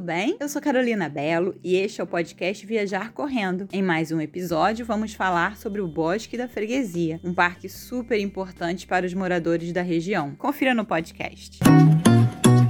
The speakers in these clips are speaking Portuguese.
bem? Eu sou Carolina Belo e este é o podcast Viajar Correndo. Em mais um episódio, vamos falar sobre o Bosque da Freguesia, um parque super importante para os moradores da região. Confira no podcast. Música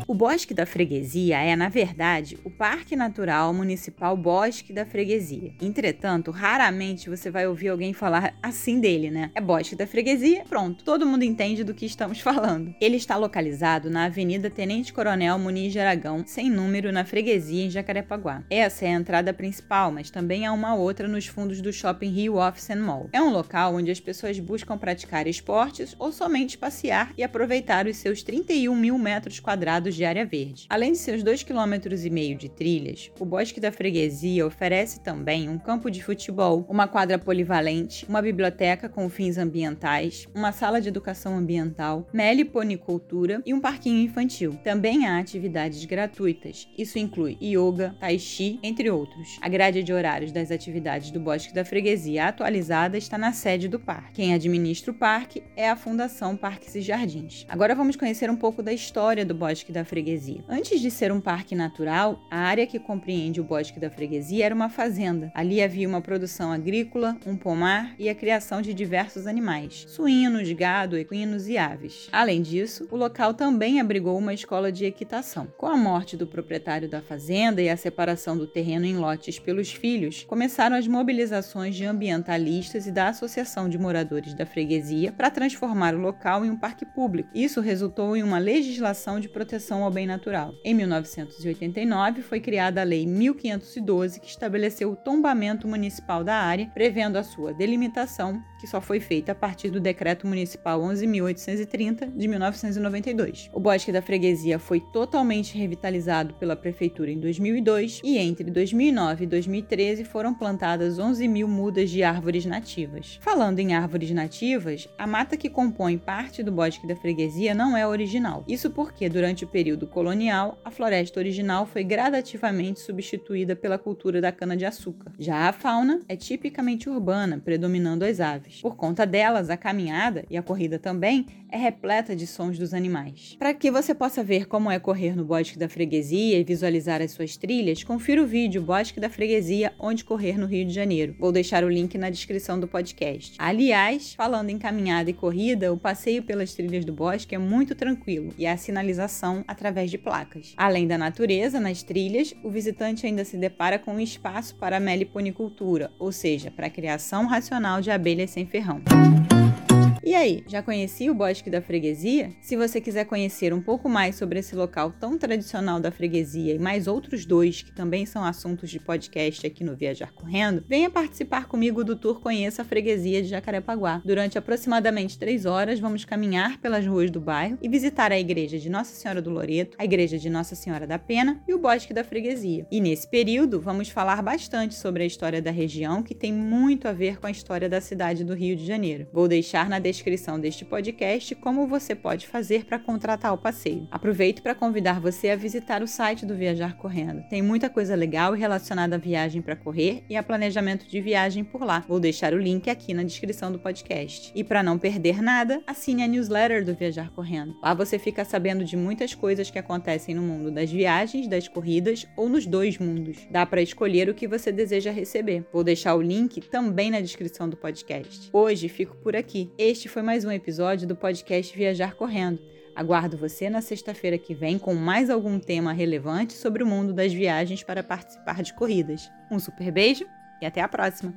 o Bosque da Freguesia é, na verdade, o Parque Natural Municipal Bosque da Freguesia. Entretanto, raramente você vai ouvir alguém falar assim dele, né? É Bosque da Freguesia, pronto, todo mundo entende do que estamos falando. Ele está localizado na Avenida Tenente Coronel Muniz de Aragão, sem número, na Freguesia, em Jacarepaguá. Essa é a entrada principal, mas também há uma outra nos fundos do Shopping Rio Office and Mall. É um local onde as pessoas buscam praticar esportes ou somente passear e aproveitar os seus 31 mil metros quadrados de de área verde. Além de seus 2,5 km de trilhas, o Bosque da Freguesia oferece também um campo de futebol, uma quadra polivalente, uma biblioteca com fins ambientais, uma sala de educação ambiental, meliponicultura e um parquinho infantil. Também há atividades gratuitas. Isso inclui yoga, tai chi, entre outros. A grade de horários das atividades do Bosque da Freguesia atualizada está na sede do parque. Quem administra o parque é a Fundação Parques e Jardins. Agora vamos conhecer um pouco da história do Bosque da freguesia. Antes de ser um parque natural, a área que compreende o bosque da freguesia era uma fazenda. Ali havia uma produção agrícola, um pomar e a criação de diversos animais: suínos, gado, equinos e aves. Além disso, o local também abrigou uma escola de equitação. Com a morte do proprietário da fazenda e a separação do terreno em lotes pelos filhos, começaram as mobilizações de ambientalistas e da Associação de Moradores da Freguesia para transformar o local em um parque público. Isso resultou em uma legislação de proteção ao bem natural. Em 1989, foi criada a Lei 1512, que estabeleceu o tombamento municipal da área, prevendo a sua delimitação, que só foi feita a partir do Decreto Municipal 11.830 de 1992. O Bosque da Freguesia foi totalmente revitalizado pela Prefeitura em 2002 e entre 2009 e 2013 foram plantadas 11 mil mudas de árvores nativas. Falando em árvores nativas, a mata que compõe parte do Bosque da Freguesia não é original. Isso porque, durante o período período colonial, a floresta original foi gradativamente substituída pela cultura da cana-de-açúcar. Já a fauna é tipicamente urbana, predominando as aves. Por conta delas, a caminhada e a corrida também é repleta de sons dos animais. Para que você possa ver como é correr no Bosque da Freguesia e visualizar as suas trilhas, confira o vídeo Bosque da Freguesia Onde Correr no Rio de Janeiro. Vou deixar o link na descrição do podcast. Aliás, falando em caminhada e corrida, o passeio pelas trilhas do bosque é muito tranquilo e a sinalização através de placas. Além da natureza, nas trilhas, o visitante ainda se depara com um espaço para a meliponicultura, ou seja, para a criação racional de abelhas sem ferrão. E aí, já conhecia o Bosque da Freguesia? Se você quiser conhecer um pouco mais sobre esse local tão tradicional da freguesia e mais outros dois que também são assuntos de podcast aqui no Viajar Correndo, venha participar comigo do tour Conheça a Freguesia de Jacarepaguá. Durante aproximadamente três horas, vamos caminhar pelas ruas do bairro e visitar a igreja de Nossa Senhora do Loreto, a igreja de Nossa Senhora da Pena e o Bosque da Freguesia. E nesse período, vamos falar bastante sobre a história da região, que tem muito a ver com a história da cidade do Rio de Janeiro. Vou deixar na descrição deste podcast como você pode fazer para contratar o passeio. Aproveito para convidar você a visitar o site do Viajar Correndo. Tem muita coisa legal relacionada à viagem para correr e a planejamento de viagem por lá. Vou deixar o link aqui na descrição do podcast. E para não perder nada, assine a newsletter do Viajar Correndo. Lá você fica sabendo de muitas coisas que acontecem no mundo das viagens, das corridas ou nos dois mundos. Dá para escolher o que você deseja receber. Vou deixar o link também na descrição do podcast. Hoje fico por aqui. Este este foi mais um episódio do podcast Viajar Correndo. Aguardo você na sexta-feira que vem com mais algum tema relevante sobre o mundo das viagens para participar de corridas. Um super beijo e até a próxima!